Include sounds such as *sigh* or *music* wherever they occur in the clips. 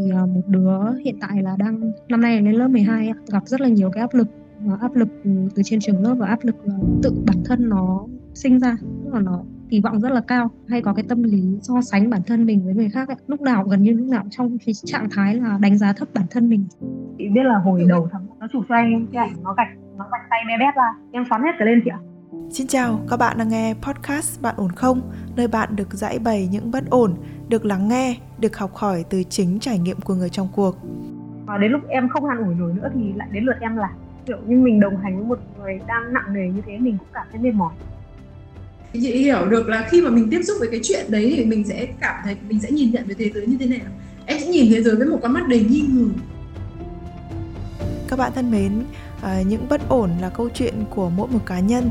thì uh, một đứa hiện tại là đang năm nay lên lớp 12 gặp rất là nhiều cái áp lực áp lực từ trên trường lớp và áp lực uh, tự bản thân nó sinh ra tức là nó kỳ vọng rất là cao hay có cái tâm lý so sánh bản thân mình với người khác ấy. lúc nào gần như lúc nào trong cái trạng thái là đánh giá thấp bản thân mình chị biết là hồi đầu tháng nó chụp cho anh cái ảnh nó gạch nó gạch tay bé bét ra em xoắn hết cả lên chị ạ Xin chào, các bạn đang nghe podcast Bạn ổn không? Nơi bạn được giải bày những bất ổn, được lắng nghe, được học hỏi từ chính trải nghiệm của người trong cuộc. Và đến lúc em không an ủi nổi nữa thì lại đến lượt em làm. Kiểu như mình đồng hành với một người đang nặng nề như thế mình cũng cảm thấy mệt mỏi. Chị hiểu được là khi mà mình tiếp xúc với cái chuyện đấy thì mình sẽ cảm thấy mình sẽ nhìn nhận về thế giới như thế nào. Em sẽ nhìn thế giới với một con mắt đầy nghi ngờ. Các bạn thân mến, à, những bất ổn là câu chuyện của mỗi một cá nhân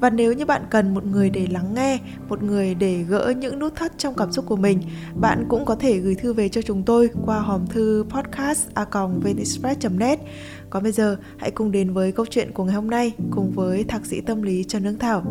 và nếu như bạn cần một người để lắng nghe một người để gỡ những nút thắt trong cảm xúc của mình bạn cũng có thể gửi thư về cho chúng tôi qua hòm thư podcast a net. Còn bây giờ hãy cùng đến với câu chuyện của ngày hôm nay cùng với thạc sĩ tâm lý trần Hương Thảo.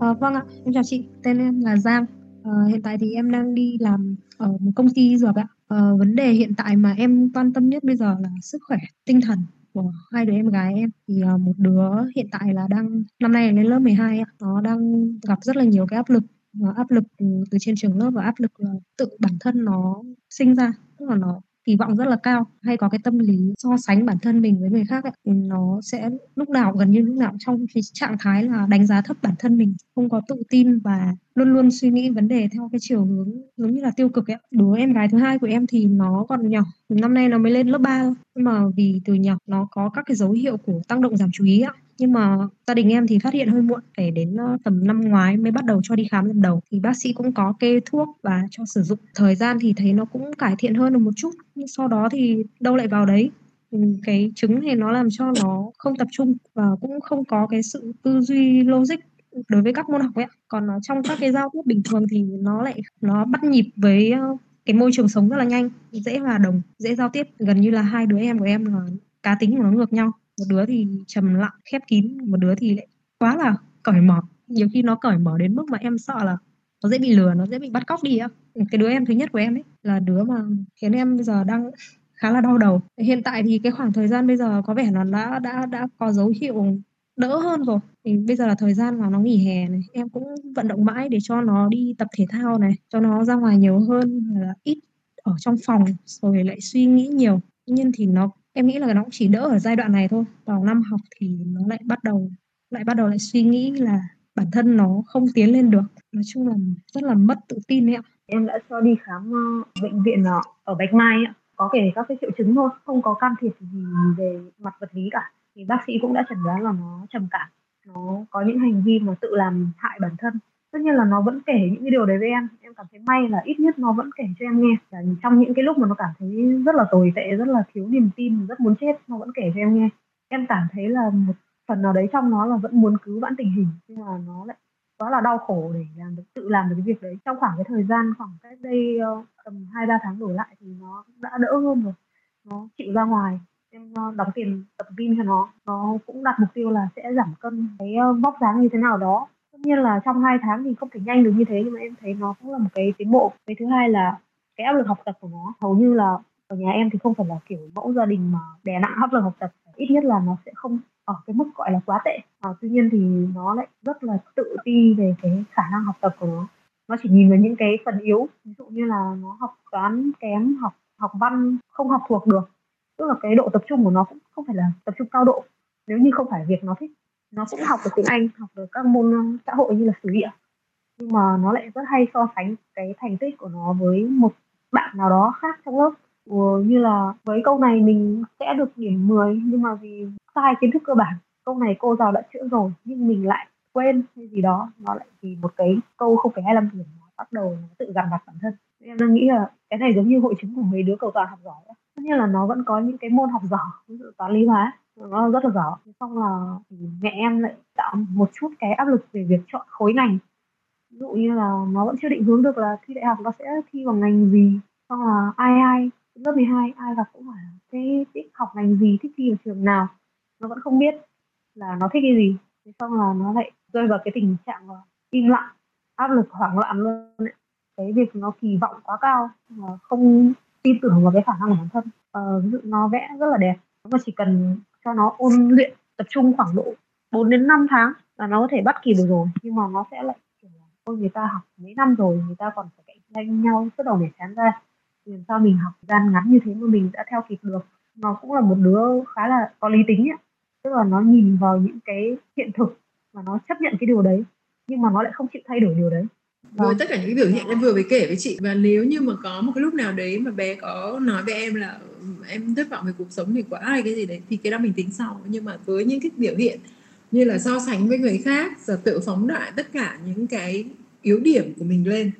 À, vâng ạ, em chào chị, tên em là Giang. À, hiện tại thì em đang đi làm ở một công ty dược ạ. À, vấn đề hiện tại mà em quan tâm nhất bây giờ là sức khỏe tinh thần của hai đứa em gái em. Thì uh, một đứa hiện tại là đang năm nay lên lớp 12 nó đang gặp rất là nhiều cái áp lực. Và áp lực ừ, từ trên trường lớp và áp lực là tự bản thân nó sinh ra. Tức là nó kỳ vọng rất là cao. Hay có cái tâm lý so sánh bản thân mình với người khác ấy, nó sẽ lúc nào gần như lúc nào trong cái trạng thái là đánh giá thấp bản thân mình. Không có tự tin và luôn luôn suy nghĩ vấn đề theo cái chiều hướng giống như là tiêu cực ấy. Đứa em gái thứ hai của em thì nó còn nhỏ, năm nay nó mới lên lớp 3 nhưng mà vì từ nhỏ nó có các cái dấu hiệu của tăng động giảm chú ý ạ. Nhưng mà gia đình em thì phát hiện hơi muộn phải đến ờ, tầm năm ngoái mới bắt đầu cho đi khám lần đầu. Thì bác sĩ cũng có kê thuốc và cho sử dụng. Thời gian thì thấy nó cũng cải thiện hơn được một chút nhưng sau đó thì đâu lại vào đấy. Ừ, cái chứng này nó làm cho nó không tập trung và cũng không có cái sự tư duy logic đối với các môn học ấy còn nó trong các cái giao tiếp bình thường thì nó lại, nó bắt nhịp với cái môi trường sống rất là nhanh, dễ hòa đồng, dễ giao tiếp. Gần như là hai đứa em của em là cá tính của nó ngược nhau. Một đứa thì trầm lặng, khép kín, một đứa thì lại quá là cởi mở. Nhiều khi nó cởi mở đến mức mà em sợ là nó dễ bị lừa, nó dễ bị bắt cóc đi á. Cái đứa em thứ nhất của em ấy là đứa mà khiến em bây giờ đang khá là đau đầu. Hiện tại thì cái khoảng thời gian bây giờ có vẻ là đã đã đã có dấu hiệu đỡ hơn rồi thì bây giờ là thời gian mà nó nghỉ hè này, em cũng vận động mãi để cho nó đi tập thể thao này, cho nó ra ngoài nhiều hơn là ít ở trong phòng, rồi lại suy nghĩ nhiều. Tuy nhiên thì nó, em nghĩ là nó cũng chỉ đỡ ở giai đoạn này thôi. Vào năm học thì nó lại bắt đầu, lại bắt đầu lại suy nghĩ là bản thân nó không tiến lên được. Nói chung là rất là mất tự tin ấy ạ. Em đã cho đi khám ờ, bệnh viện ờ, ở Bạch Mai ạ. Có kể các cái triệu chứng thôi, không có can thiệp gì về mặt vật lý cả thì bác sĩ cũng đã chẩn đoán là nó trầm cảm, nó có những hành vi mà tự làm hại bản thân. Tất nhiên là nó vẫn kể những cái điều đấy với em. Em cảm thấy may là ít nhất nó vẫn kể cho em nghe. Là trong những cái lúc mà nó cảm thấy rất là tồi tệ, rất là thiếu niềm tin, rất muốn chết, nó vẫn kể cho em nghe. Em cảm thấy là một phần nào đấy trong nó là vẫn muốn cứu vãn tình hình, nhưng mà nó lại quá là đau khổ để làm được, tự làm được cái việc đấy. Trong khoảng cái thời gian, khoảng cách đây ờ, tầm hai ba tháng đổ lại thì nó đã đỡ hơn rồi. Nó chịu ra ngoài em ờ, đóng tiền tập gym cho nó. Nó cũng đặt mục tiêu là sẽ giảm cân cái ờ, vóc dáng như thế nào đó. Tất nhiên là trong hai tháng thì không thể nhanh được như thế nhưng mà em thấy nó cũng là một cái tiến bộ. Cái thứ hai là cái áp lực học tập của nó. Hầu như là ở nhà em thì không phải là kiểu mẫu gia đình mà đè nặng áp lực học tập. Ít nhất là nó sẽ không ở cái mức gọi là quá tệ. À, tuy nhiên thì nó lại rất là tự ti về cái khả năng học tập của nó. Nó chỉ nhìn vào những cái phần yếu ví dụ như là nó học toán kém học học văn không học thuộc được tức là cái độ tập trung của nó cũng không phải là tập trung cao độ. Nếu như không phải việc nó thích nó cũng học được tiếng Anh học được các môn ờ, xã hội như là sử địa. Nhưng mà nó lại rất hay so sánh cái thành tích của nó với một bạn nào đó khác trong lớp. Ủa, như là với câu này mình sẽ được điểm 10 nhưng mà vì sai kiến thức cơ bản câu này cô giáo đã chữa rồi nhưng mình lại quên hay gì đó nó lại vì một cái câu không phải 25 điểm nó bắt đầu nó tự gằn mặt bản thân. Em đang nghĩ là cái này giống như hội chứng của mấy đứa cầu toàn học giỏi tất nhiên là nó vẫn có những cái môn học dở, ví dụ toán lý hóa, nó rất là dở. Xong là mẹ em lại tạo một chút cái áp lực về việc chọn khối ngành. Ví dụ như là nó vẫn chưa định hướng được là thi đại học nó sẽ thi vào ngành gì, xong là ai ai, lớp 12 ai gặp cũng hỏi thế cái thích học ngành gì, thích thi ở trường nào? Nó vẫn không biết là nó thích cái gì. Thế xong là nó lại rơi vào cái tình trạng là im lặng, áp lực hoảng loạn luôn ấy. cái việc nó kỳ vọng quá cao, mà không tin tưởng vào cái khả năng của bản thân. Ờ, ví dụ nó vẽ rất là đẹp mà chỉ cần cho nó ôn luyện tập trung khoảng độ 4 đến 5 tháng là nó có thể bắt kịp được rồi. Nhưng mà nó sẽ lại kiểu là ôi người ta học mấy năm rồi người ta còn phải cạnh tranh nhau suốt đầu để chán ra. Thì làm sao mình học gian ngắn như thế mà mình đã theo kịp được? Nó cũng là một đứa khá là có lý tính ấy. Tức là nó nhìn vào những cái hiện thực và nó chấp nhận cái điều đấy nhưng mà nó lại không chịu thay đổi điều đấy với tất cả những cái biểu hiện em vừa mới kể với chị. Và nếu như mà có một cái lúc nào đấy mà bé có nói với em là em thất vọng về cuộc sống thì quá hay cái gì đấy thì cái đó mình tính sau. Nhưng mà với những cái biểu hiện như là so sánh với người khác rồi tự phóng đại tất cả những cái yếu điểm của mình lên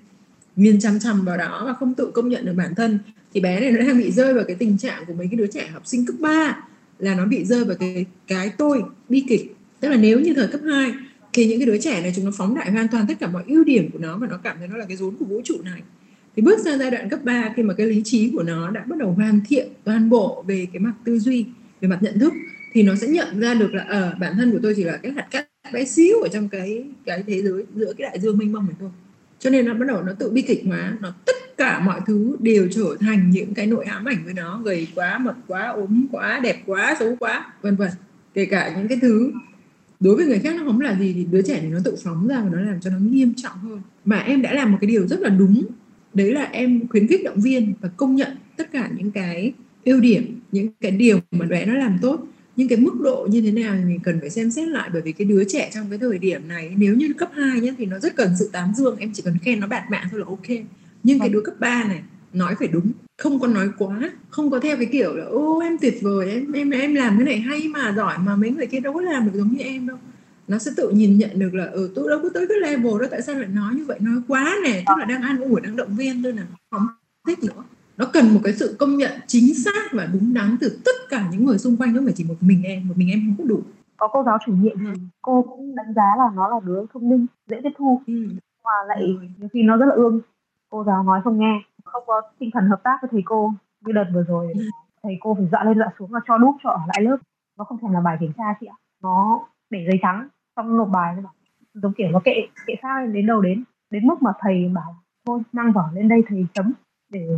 nhìn chăm chăm vào đó và không tự công nhận được bản thân thì bé này nó đang bị rơi vào cái tình trạng của mấy cái đứa trẻ học sinh cấp 3 là nó bị rơi vào cái cái tôi bi kịch. Tức là nếu như thời cấp 2 thì những cái đứa trẻ này chúng nó phóng đại hoàn toàn tất cả mọi ưu điểm của nó và nó cảm thấy nó là cái rốn của vũ trụ này. Thì bước sang giai đoạn cấp 3 khi mà cái lý trí của nó đã bắt đầu hoàn thiện toàn bộ về cái mặt tư duy về mặt nhận thức thì nó sẽ nhận ra được là ở uh, bản thân của tôi chỉ là cái hạt cát bé xíu ở trong cái cái thế giới giữa cái đại dương mênh mông này thôi. Cho nên nó bắt đầu nó tự bi kịch hóa nó tất cả mọi thứ đều trở thành những cái nội ám ảnh với nó gầy quá mập quá ốm quá đẹp quá xấu quá vân vân. Kể cả những cái thứ đối với người khác nó không là gì thì đứa trẻ này nó tự phóng ra và nó làm cho nó nghiêm trọng hơn. Mà em đã làm một cái điều rất là đúng. Đấy là em khuyến khích động viên và công nhận tất cả những cái ưu điểm những cái điều mà bé nó làm tốt. Nhưng cái mức độ như thế nào thì mình cần phải xem xét lại bởi vì cái đứa trẻ trong cái thời điểm này nếu như cấp 2 nhé thì nó rất cần sự tán dương. Em chỉ cần khen nó bạt mạng thôi là ok. Nhưng cái vâng. đứa cấp 3 này nói phải đúng không có nói quá không có theo cái kiểu là ô em tuyệt vời em em em làm cái này hay mà giỏi mà mấy người kia đâu có làm được giống như em đâu. Nó sẽ tự nhìn nhận được là ừ tôi đâu có tới cái level đó tại sao lại nói như vậy? Nói quá nè tức là đang an ủi đang động viên thôi nè không thích nữa. Nó cần một cái sự công nhận chính xác và đúng đắn từ tất cả những người xung quanh không phải chỉ một mình em một mình em không có đủ. Có cô giáo chủ nhiệm thì ừ. cô cũng đánh giá là nó là đứa thông minh dễ tiếp thu. Ừ. mà lại nhiều khi nó rất là ương cô giáo nói không nghe không có tinh thần hợp tác với thầy cô như đợt vừa rồi. Ừ. thầy cô phải dọa lên dọa xuống và cho đúp cho ở lại lớp. Nó không thèm làm bài kiểm tra chị ạ. Nó để giấy trắng xong nộp bài nó bảo giống kiểu nó kệ kệ sao đến đầu đến. Đến mức mà thầy bảo thôi mang vở lên đây thầy chấm để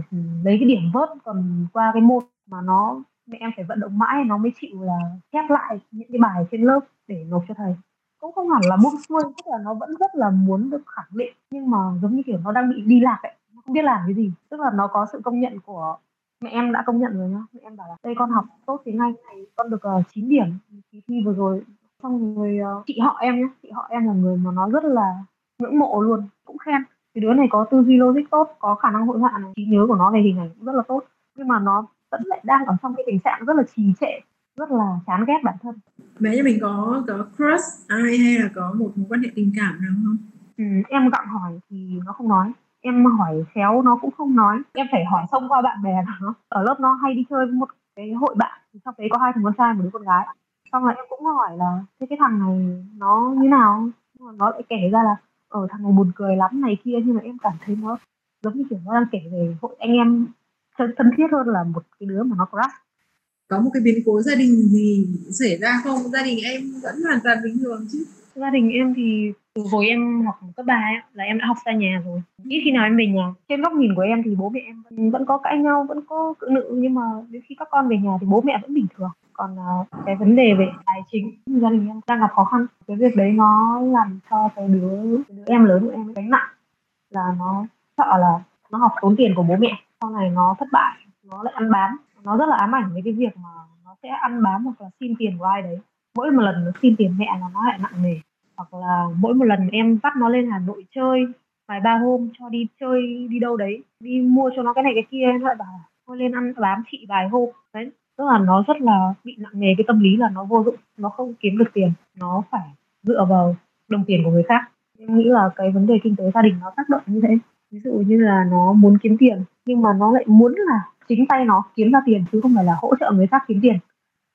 lấy cái điểm vớt còn qua cái môn. Mà nó mẹ em phải vận động mãi nó mới chịu là chép lại những cái bài trên lớp để nộp cho thầy. Cũng không hẳn là buông xuôi tức là nó vẫn rất là muốn được khẳng định. Nhưng mà giống như kiểu nó đang bị đi lạc ấy không biết làm cái gì. Tức là nó có sự công nhận của mẹ em đã công nhận rồi nhá. Mẹ em bảo là đây con học tốt tiếng anh này con được uh, ờ, 9 điểm. Kỳ thi vừa rồi xong rồi uh, chị họ em nhé chị họ em là người mà nó rất là ngưỡng mộ luôn cũng khen. Cái đứa này có tư duy logic tốt có khả năng hội họa này trí nhớ của nó về hình ảnh cũng rất là tốt. Nhưng mà nó vẫn lại đang ở trong cái tình trạng rất là trì trệ rất là chán ghét bản thân. Bé nhà mình có có crush ai hay là có một mối quan hệ tình cảm nào không? Ừ, em gặng hỏi thì nó không nói em hỏi khéo nó cũng không nói. Em phải hỏi xông qua bạn bè nó ở lớp nó hay đi chơi với một cái hội bạn trong đấy có hai thằng con trai một đứa con gái. Xong rồi em cũng hỏi là thế cái thằng này nó như nào? Nó lại kể ra là ở ờ, thằng này buồn cười lắm này kia. Nhưng mà em cảm thấy nó giống như kiểu nó đang kể về hội anh em thân, thân thiết hơn là một cái đứa mà nó crush. Có một cái biến cố gia đình gì xảy ra không? Gia đình em vẫn hoàn toàn bình thường chứ. Gia đình em thì hồi em học cấp ba ấy, là em đã học xa nhà rồi. Ít khi nào em về nhà. Trên góc nhìn của em thì bố mẹ em vẫn, vẫn có cãi nhau vẫn có cự nữ nhưng mà đến khi các con về nhà thì bố mẹ vẫn bình thường. Còn uh, cái vấn đề về tài chính gia đình em đang gặp khó khăn. Cái việc đấy nó làm cho cái đứa, cái đứa em lớn của em gánh nặng là nó sợ là nó học tốn tiền của bố mẹ. Sau này nó thất bại nó lại ăn bám. Nó rất là ám ảnh với cái việc mà nó sẽ ăn bám hoặc là xin tiền của ai đấy. Mỗi một lần nó xin tiền mẹ là nó lại nặng nề hoặc là mỗi một lần em dắt nó lên Hà Nội chơi vài ba hôm cho đi chơi đi đâu đấy đi mua cho nó cái này cái kia em lại bảo thôi lên ăn bám chị vài hôm. Đấy tức là nó rất là bị nặng nề cái tâm lý là nó vô dụng nó không kiếm được tiền nó phải dựa vào đồng tiền của người khác. Em nghĩ là cái vấn đề kinh tế gia đình nó tác động như thế. Ví dụ như là nó muốn kiếm tiền nhưng mà nó lại muốn là chính tay nó kiếm ra tiền chứ không phải là hỗ trợ người khác kiếm tiền.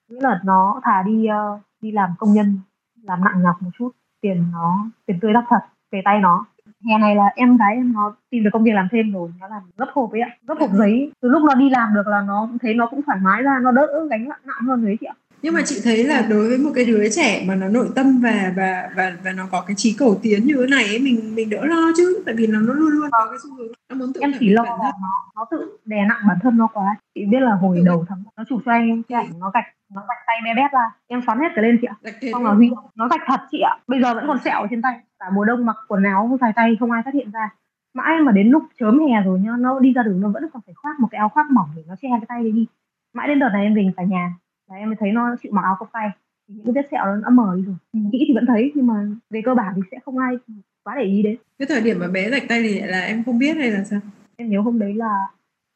Nghĩa là nó thà đi uh, đi làm công nhân làm nặng nhọc một chút tiền nó, tiền tươi đắp thật, về tay nó. Hè này là em gái em nó tìm được công việc làm thêm rồi, nó làm gấp hộp ấy ạ gấp hộp giấy. Từ lúc nó đi làm được là nó thấy nó cũng thoải mái ra, nó đỡ gánh nặng nặng hơn đấy chị ạ nhưng mà chị thấy là đối với một cái đứa trẻ mà nó nội tâm và và và và nó có cái trí cầu tiến như thế này ấy, mình mình đỡ lo chứ. Tại vì là nó luôn luôn có cái xu hướng nó muốn tự em chỉ lo là nó nó tự đè nặng bản thân nó quá. Chị biết là hồi đầu tháng nó chụp cho anh cái ảnh nó gạch nó gạch tay bé bét ra. Em xoắn hết cả lên chị ạ. Xong là huy nó gạch thật chị ạ. Bây giờ vẫn còn sẹo trên tay. Cả mùa đông mặc quần áo dài tay không ai phát hiện ra. Mãi mà đến lúc chớm hè rồi nhá nó đi ra đường nó vẫn còn phải khoác một cái áo khoác mỏng để nó che cái tay đấy đi. Mãi đến đợt này em về cả nhà là em mới thấy nó chịu mặc áo cộc tay thì những cái vết sẹo nó đã mờ đi rồi. Nghĩ thì vẫn thấy nhưng mà về cơ bản thì sẽ không ai quá để ý đến. Cái thời điểm mà bé rạch tay thì là em không biết hay là sao? Em nhớ hôm đấy là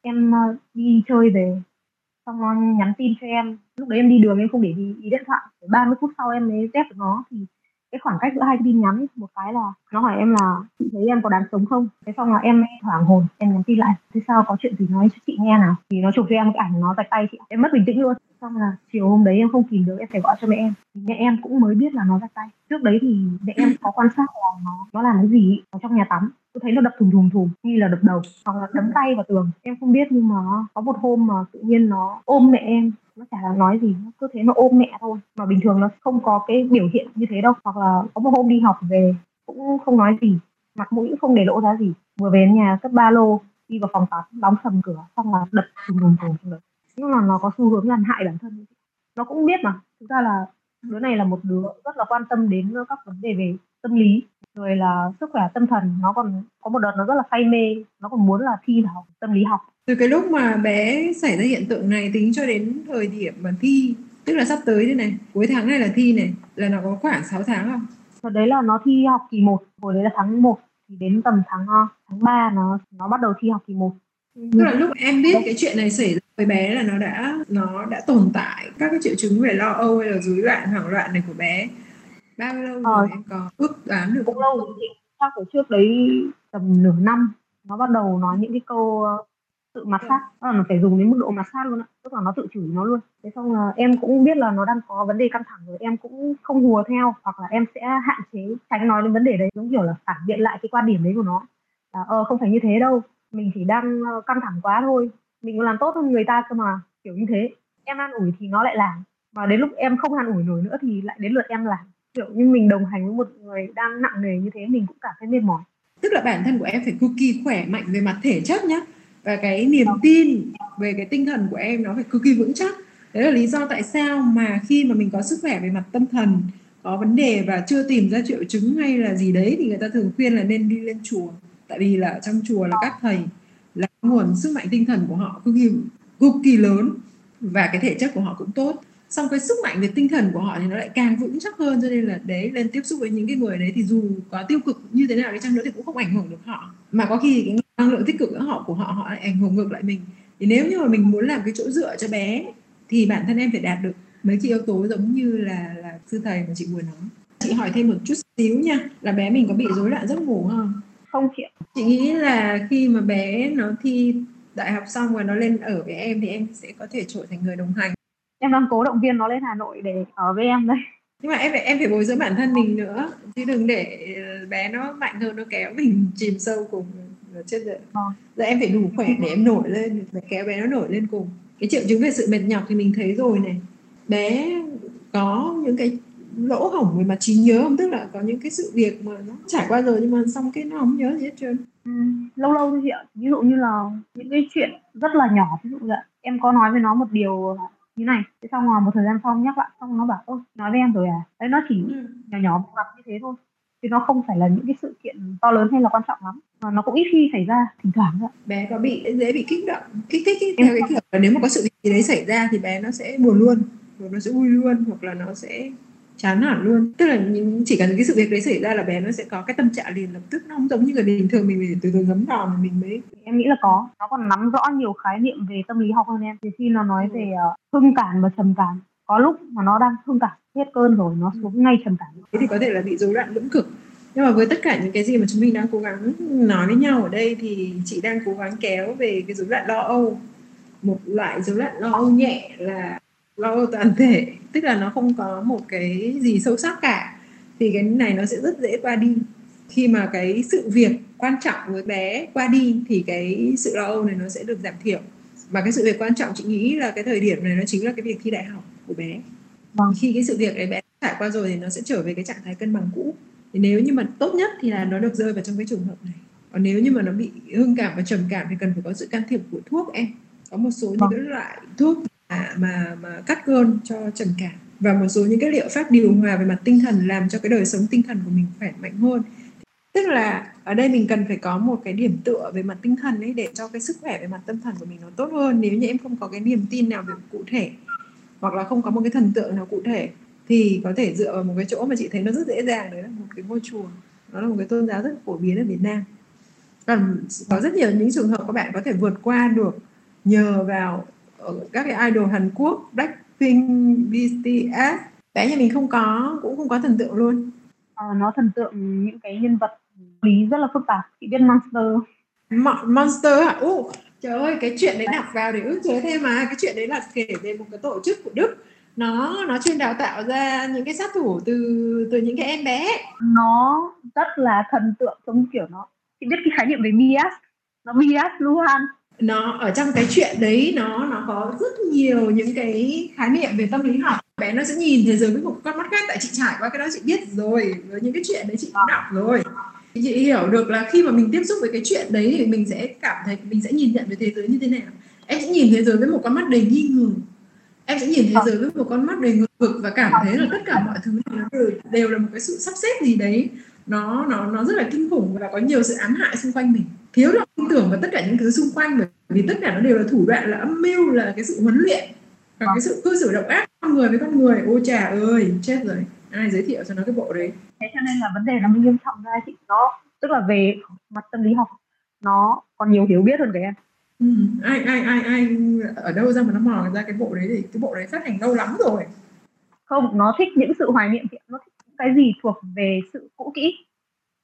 em ờ, đi chơi về xong nó nhắn tin cho em. Lúc đấy em đi đường em không để ý, ý điện thoại. 30 phút sau em mới dép được nó. Thì cái khoảng cách giữa hai cái tin nhắn một cái là nó hỏi em là, chị thấy em có đáng sống không? Thế xong là em hoảng hồn, em nhắn tin lại, thế sao có chuyện gì nói cho chị nghe nào? Thì nó chụp cho em cái ảnh nó rạch tay chị em mất bình tĩnh luôn. Xong là chiều hôm đấy em không kìm được, em phải gọi cho mẹ em. Mẹ em cũng mới biết là nó rạch tay. Trước đấy thì mẹ em có quan sát là nó nó làm cái gì ở trong nhà tắm tôi thấy nó đập thùng thùng thùng như là đập đầu, hoặc là đấm tay vào tường. Em không biết nhưng mà có một hôm mà tự nhiên nó ôm mẹ em. Nó chả là nói gì, nó cứ thế nó ôm mẹ thôi. Mà bình thường nó không có cái biểu hiện như thế đâu. Hoặc là có một hôm đi học về, cũng không nói gì, mặt mũi cũng không để lộ ra gì. Vừa về đến nhà cất ba lô, đi vào phòng tắm, đóng sầm cửa, xong là đập thùng thùng thùng thùng nhưng mà nó có xu hướng làm hại bản thân. Nó cũng biết mà. Thực ra là đứa này là một đứa rất là quan tâm đến các vấn đề về tâm lý rồi là sức khỏe tâm thần nó còn có một đợt nó rất là say mê nó còn muốn là thi vào tâm lý học. Từ cái lúc mà bé xảy ra hiện tượng này tính cho đến thời điểm mà thi tức là sắp tới đây này cuối tháng này là thi này là nó có khoảng 6 tháng không? Và đấy là nó thi học kỳ 1 hồi đấy là tháng 1 thì đến tầm tháng ờ, tháng 3 nó nó bắt đầu thi học kỳ 1 tức là lúc em biết cái chuyện này xảy ra với bé là nó đã nó đã tồn tại các cái triệu chứng về lo âu hay là rối loạn hoảng loạn này của bé bao lâu rồi Ờ. em có ước đoán được cũng không? lâu rồi chị chắc ở trước đấy tầm nửa năm nó bắt đầu nói những cái câu ờ, tự mặt sát. Tức là nó phải dùng đến mức độ mặt sát luôn ạ tức là nó tự chửi nó luôn. Thế xong là em cũng biết là nó đang có vấn đề căng thẳng rồi em cũng không hùa theo hoặc là em sẽ hạn chế tránh nói đến vấn đề đấy. Giống kiểu là phản biện lại cái quan điểm đấy của nó. Là ờ không phải như thế đâu mình chỉ đang ờ, căng thẳng quá thôi. Mình làm tốt hơn người ta cơ mà kiểu như thế. Em an ủi thì nó lại làm và đến lúc em không an ủi nổi nữa thì lại đến lượt em làm kiểu như mình đồng hành với một người đang nặng nề như thế mình cũng cảm thấy mệt mỏi. Tức là bản thân của em phải cực kỳ khỏe mạnh về mặt thể chất nhá. Và cái niềm tin về cái tinh thần của em nó phải cực kỳ vững chắc. Đấy là lý do tại sao mà khi mà mình có sức khỏe về mặt tâm thần có vấn đề và chưa tìm ra triệu chứng hay là gì đấy thì người ta thường khuyên là nên đi lên chùa. Tại vì là trong chùa là các thầy là nguồn sức mạnh tinh thần của họ cực kỳ cực kỳ lớn và cái thể chất của họ cũng tốt xong cái sức mạnh về tinh thần của họ thì nó lại càng vững chắc hơn cho nên là đấy lên tiếp xúc với những cái người đấy thì dù có tiêu cực như thế nào đi chăng nữa thì cũng không ảnh hưởng được họ. Mà có khi cái năng lượng tích cực của họ của họ họ lại ảnh hưởng ngược lại mình. Thì nếu như mà mình muốn làm cái chỗ dựa cho bé thì bản thân em phải đạt được mấy cái yếu tố giống như là là sư thầy mà chị vừa nói. Chị hỏi thêm một chút xíu nha là bé mình có bị rối loạn giấc ngủ không? Không chị chị nghĩ là khi mà bé nó thi đại học xong và nó lên ở với em thì em sẽ có thể trở thành người đồng hành em đang cố động viên nó lên Hà Nội để ở với em đây. Nhưng mà em phải em phải bồi dưỡng bản thân mình nữa. Chứ đừng để bé nó mạnh hơn nó kéo mình chìm sâu cùng chết rồi giờ em phải đủ khỏe để em nổi lên phải kéo bé nó nổi lên cùng. Cái triệu chứng về sự mệt nhọc thì mình thấy rồi này. Bé có những cái lỗ hổng về mặt trí nhớ không? Tức là có những cái sự việc mà nó trải qua rồi nhưng mà xong cái nó không nhớ gì hết trơn. Ừ, lâu lâu thôi chị ạ. Ví dụ như là những cái chuyện rất là nhỏ ví dụ là em có nói với nó một điều như này thế xong rồi một thời gian sau nhắc lại xong nó bảo ơ nói với em rồi à? Đấy nó chỉ nhỏ nhỏ vụn vặt như thế thôi. Chứ nó không phải là những cái sự kiện to lớn hay là quan trọng lắm. Mà nó cũng ít khi xảy ra thỉnh thoảng thôi bé có bị dễ bị kích động kích thích ý, theo cái kiểu là nếu mà có sự gì đấy xảy ra thì bé nó sẽ buồn luôn hoặc nó sẽ vui luôn hoặc là nó sẽ chán hẳn luôn. Tức là những chỉ cần cái sự việc đấy xảy ra là bé nó sẽ có cái tâm trạng liền lập tức. Nó không giống như người bình thường mình phải từ từ ngấm vào mà mình mới em nghĩ là có. Nó còn nắm rõ nhiều khái niệm về tâm lý học hơn em. Từ khi nó nói về ờ, hưng cảm và trầm cảm có lúc mà nó đang hưng cảm hết cơn rồi nó xuống ngay trầm cảm. Thế thì có thể là bị rối loạn lưỡng cực. Nhưng mà với tất cả những cái gì mà chúng mình đang cố gắng nói với nhau ở đây thì chị đang cố gắng kéo về cái rối loạn lo âu. Một loại rối loạn lo âu nhẹ là lo toàn thể. Tức là nó không có một cái gì sâu sắc cả. Thì cái này nó sẽ rất dễ qua đi. Khi mà cái sự việc quan trọng với bé qua đi thì cái sự lo âu này nó sẽ được giảm thiểu. Và cái sự việc quan trọng chị nghĩ là cái thời điểm này nó chính là cái việc thi đại học của bé. Vâng. khi cái sự việc đấy bé trải qua rồi thì nó sẽ trở về cái trạng thái cân bằng cũ. Thì nếu như mà tốt nhất thì là nó được rơi vào trong cái trường hợp này. Còn nếu như mà nó bị hưng cảm và trầm cảm thì cần phải có sự can thiệp của thuốc em. Có một số những vâng. cái loại thuốc mà mà, mà cắt cơn cho trầm cảm. Và một số những cái liệu pháp điều hòa về mặt tinh thần làm cho cái đời sống tinh thần của mình khỏe mạnh hơn. Tức là ở đây mình cần phải có một cái điểm tựa về mặt tinh thần ấy để cho cái sức khỏe về mặt tâm thần của mình nó tốt hơn. Nếu như em không có cái niềm tin nào về cụ thể hoặc là không có một cái thần tượng nào cụ thể thì có thể dựa vào một cái chỗ mà chị thấy nó rất dễ dàng. Đấy là một cái ngôi chùa nó là một cái tôn giáo rất phổ biến ở Việt Nam. Còn có rất nhiều những trường hợp các bạn có thể vượt qua được nhờ vào các cái idol Hàn Quốc Blackpink, BTS bé nhà mình không có cũng không có thần tượng luôn. À, nó thần tượng những cái nhân vật lý rất là phức tạp. Chị biết Monster Mo- Monster hả? Ồ, trời ơi cái chuyện đấy đọc vào để ước chế thêm mà. Cái chuyện đấy là kể về một cái tổ chức của Đức. Nó nó chuyên đào tạo ra những cái sát thủ từ từ những cái em bé. Nó rất là thần tượng giống kiểu nó. Chị biết cái khái niệm về Mias? Nó Mias Luhan nó ở trong cái chuyện đấy nó nó có rất nhiều những cái khái niệm về tâm lý học. Bé nó sẽ nhìn thế giới với một con mắt khác tại chị trải qua cái đó chị biết rồi với những cái chuyện đấy chị cũng đọc rồi. Chị hiểu được là khi mà mình tiếp xúc với cái chuyện đấy thì mình sẽ cảm thấy mình sẽ nhìn nhận về thế giới như thế nào. Em sẽ nhìn thế giới với một con mắt đầy nghi ngờ. Em sẽ nhìn thế giới với một con mắt đầy ngược vực và cảm thấy là tất cả mọi thứ nó đều, đều là một cái sự sắp xếp gì đấy. Nó nó nó rất là kinh khủng và có nhiều sự ám hại xung quanh mình thiếu lòng tin tưởng vào tất cả những thứ xung quanh bởi vì tất cả nó đều là thủ đoạn là âm mưu là cái sự huấn luyện và cái sự cư xử độc ác con người với con người. Ôi trà ơi chết rồi. Ai giới thiệu cho nó cái bộ đấy? Thế cho nên là vấn đề nó mới nghiêm trọng ra chị. Nó tức là về mặt tâm lý học nó còn nhiều hiểu biết hơn cái em. Ừ, ai ai ai ai ở đâu ra mà nó mò ra cái bộ đấy thì cái bộ đấy phát hành lâu lắm rồi. Không nó thích những sự hoài niệm nó thích cái gì thuộc về sự cũ kỹ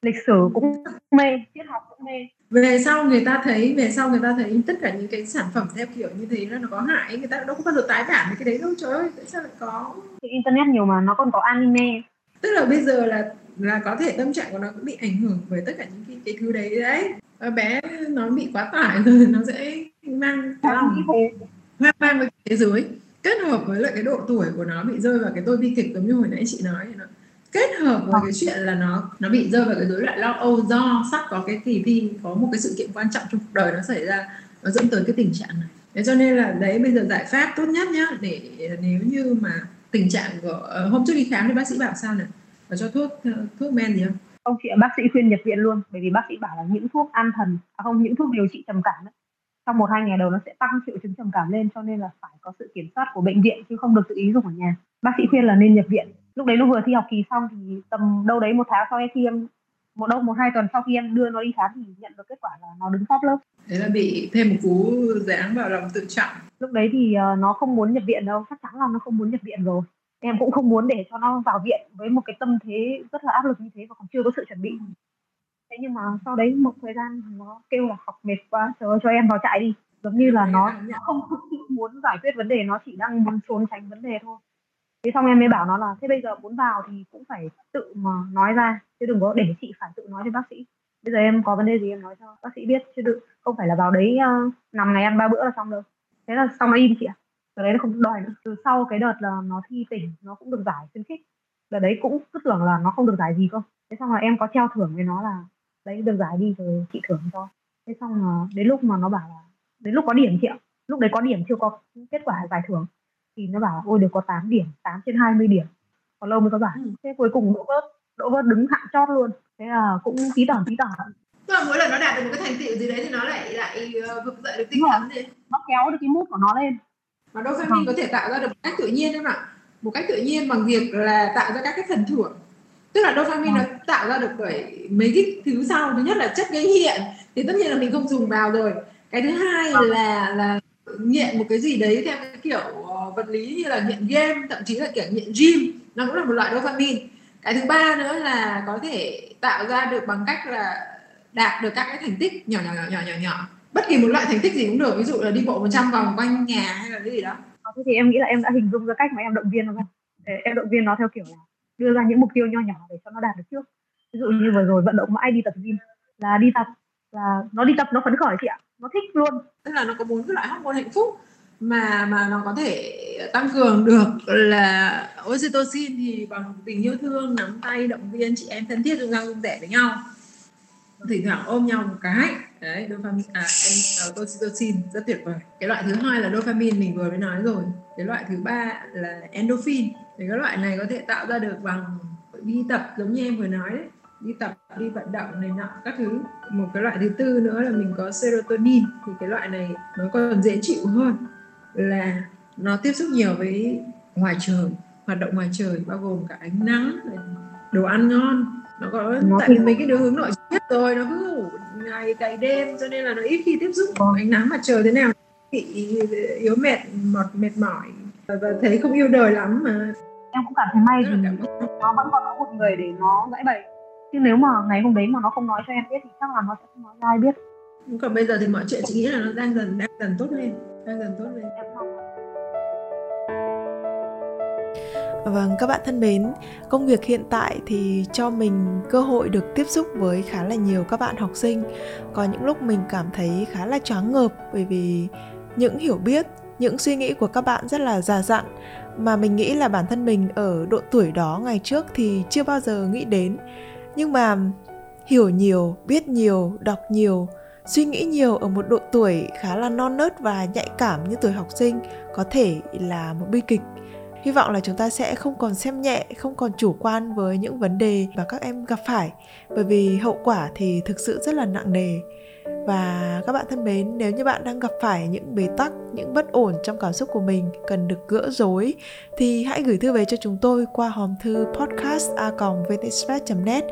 lịch sử cũng mê triết học cũng mê. Về sau người ta thấy về sau người ta thấy tất cả những cái sản phẩm theo kiểu như thế là nó có hại người ta đâu có bao giờ tái bản cái đấy đâu trời ơi tại sao lại có? Thì internet nhiều mà nó còn có anime. Tức là bây giờ là là có thể tâm trạng của nó cũng bị ảnh hưởng bởi tất cả những cái, cái thứ đấy đấy. Và bé nó bị quá tải *laughs* rồi nó sẽ mang lòng. hoang mang với thế giới. Kết hợp với lại cái độ tuổi của nó bị rơi vào cái tôi bi kịch giống như hồi nãy chị nói nó kết hợp với cái chuyện là nó nó bị rơi vào cái rối loạn lo âu do sắp có cái kỳ thi có một cái sự kiện quan trọng trong cuộc đời nó xảy ra nó dẫn tới cái tình trạng này. Thế cho nên là đấy bây giờ giải pháp tốt nhất nhá để nếu như mà tình trạng của uh, hôm trước đi khám thì bác sĩ bảo sao này? Và cho thuốc uh, thuốc men gì không? Không chị bác sĩ khuyên nhập viện luôn bởi vì bác sĩ bảo là những thuốc an thần à không những thuốc điều trị trầm cảm ấy, trong một hai ngày đầu nó sẽ tăng triệu chứng trầm cảm lên cho nên là phải có sự kiểm soát của bệnh viện chứ không được tự ý dùng ở nhà. Bác sĩ khuyên là nên nhập viện lúc đấy nó vừa thi học kỳ xong thì tầm đâu đấy một tháng sau khi em một đâu một hai tuần sau khi em đưa nó đi khám thì nhận được kết quả là nó đứng top lớp. Thế là bị thêm một cú dáng vào lòng tự trọng. Lúc đấy thì uh, nó không muốn nhập viện đâu chắc chắn là nó không muốn nhập viện rồi. Em cũng không muốn để cho nó vào viện với một cái tâm thế rất là áp lực như thế và còn chưa có sự chuẩn bị. Thế nhưng mà sau đấy một thời gian nó kêu là học mệt quá chờ cho em vào trại đi. Giống như là nó, nó không thực *laughs* sự muốn giải quyết vấn đề nó chỉ đang muốn trốn tránh vấn đề thôi thế xong em mới bảo nó là thế bây giờ muốn vào thì cũng phải tự mà nói ra chứ đừng có để chị phải tự nói cho bác sĩ. Bây giờ em có vấn đề gì em nói cho bác sĩ biết chứ đừng không phải là vào đấy uh, nằm ngày ăn ba bữa là xong đâu. Thế là xong nó im chị ạ. Từ đấy nó không đòi nữa. Từ sau cái đợt là nó thi tỉnh nó cũng được giải khuyến khích. Đợt đấy cũng cứ tưởng là nó không được giải gì cơ. Thế xong là em có treo thưởng với nó là đấy được giải đi rồi chị thưởng cho. Thế xong là đến lúc mà nó bảo là đến lúc có điểm chị ạ. Lúc đấy có điểm chưa có kết quả giải thưởng thì nó bảo ôi được có 8 điểm 8 trên 20 điểm. Còn lâu mới có giải. Ừ. thế cuối cùng đỗ vớt đỗ vớt đứng hạng chót luôn. Thế là cũng tí tởn tí tởn Tức là mỗi lần nó đạt được một cái thành tựu gì đấy thì nó lại lại ờ, vực dậy được tinh thần gì nó kéo được cái mút của nó lên. Và dopamine vâng. có thể tạo ra được một cách tự nhiên đấy ạ. Một cách tự nhiên bằng việc là tạo ra các cái thần thưởng. Tức là dopamine vâng. nó tạo ra được bởi mấy cái thứ sau. Thứ nhất là chất gây nghiện. Thì tất nhiên là mình không dùng vào rồi. Cái thứ hai vâng. là là nghiện một cái gì đấy theo cái kiểu vật lý như là nghiện game thậm chí là kiểu nghiện gym nó cũng là một loại dopamine. Cái thứ ba nữa là có thể tạo ra được bằng cách là đạt được các cái thành tích nhỏ nhỏ nhỏ nhỏ nhỏ. Nhỏ bất kỳ một loại thành tích gì cũng được ví dụ là đi bộ 100 vòng quanh nhà hay là cái gì đó. Ờ, thế thì em nghĩ là em đã hình dung ra cách mà em động viên nó rồi em động viên nó theo kiểu là đưa ra những mục tiêu nho nhỏ để cho nó đạt được trước. Ví dụ như vừa rồi vận động mãi đi tập gym là đi tập là nó đi tập nó phấn khởi chị ạ. Nó thích luôn. Tức là nó có bốn cái loại hormone hạnh phúc mà mà nó có thể tăng cường được là oxytocin thì bằng tình yêu thương nắm tay động viên chị em thân thiết rung răng rung rẻ với nhau. Thỉnh thoảng ôm nhau một cái. Đấy dopamine à em uh, oxytocin rất tuyệt vời. Cái loại thứ hai là dopamine mình vừa mới nói rồi. Cái loại thứ ba là endorphin. Thì cái loại này có thể tạo ra được bằng đi tập giống như em vừa nói đấy. Đi tập đi vận động này nọ các thứ. Một cái loại thứ tư nữa là mình có serotonin. Thì cái loại này nó còn dễ chịu hơn là nó tiếp xúc nhiều với ngoài trời hoạt động ngoài trời bao gồm cả ánh nắng đồ ăn ngon. Nó có nó tại vì mấy cái đứa hướng nội nhất rồi nó cứ ngủ ngày cày đêm cho nên là nó ít khi tiếp xúc với ánh nắng mặt trời thế nào. Bị yếu mệt mệt mệt mỏi và thấy không yêu đời lắm mà. Em cũng cảm thấy may vì nó vẫn còn có một người để nó giải bày. Chứ nếu mà ngày hôm đấy mà nó không nói cho em biết thì chắc là nó sẽ không nói cho ai biết. Còn bây giờ thì mọi chuyện chị nghĩ là nó đang dần đang dần tốt lên đang dần tốt lên em mong Vâng, các bạn thân mến, công việc hiện tại thì cho mình cơ hội được tiếp xúc với khá là nhiều các bạn học sinh. Có những lúc mình cảm thấy khá là choáng ngợp bởi vì những hiểu biết, những suy nghĩ của các bạn rất là già dặn mà mình nghĩ là bản thân mình ở độ tuổi đó ngày trước thì chưa bao giờ nghĩ đến. Nhưng mà hiểu nhiều, biết nhiều, đọc nhiều, suy nghĩ nhiều ở một độ tuổi khá là non nớt và nhạy cảm như tuổi học sinh có thể là một bi kịch. Hy vọng là chúng ta sẽ không còn xem nhẹ, không còn chủ quan với những vấn đề mà các em gặp phải, bởi vì hậu quả thì thực sự rất là nặng nề và các bạn thân mến, nếu như bạn đang gặp phải những bế tắc, những bất ổn trong cảm xúc của mình cần được gỡ rối, thì hãy gửi thư về cho chúng tôi qua hòm thư podcast a net.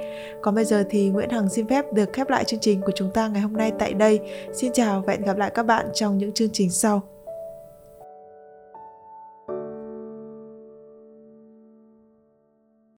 Còn bây giờ thì nguyễn hằng xin phép được khép lại chương trình của chúng ta ngày hôm nay tại đây. Xin chào và hẹn gặp lại các bạn trong những chương trình sau.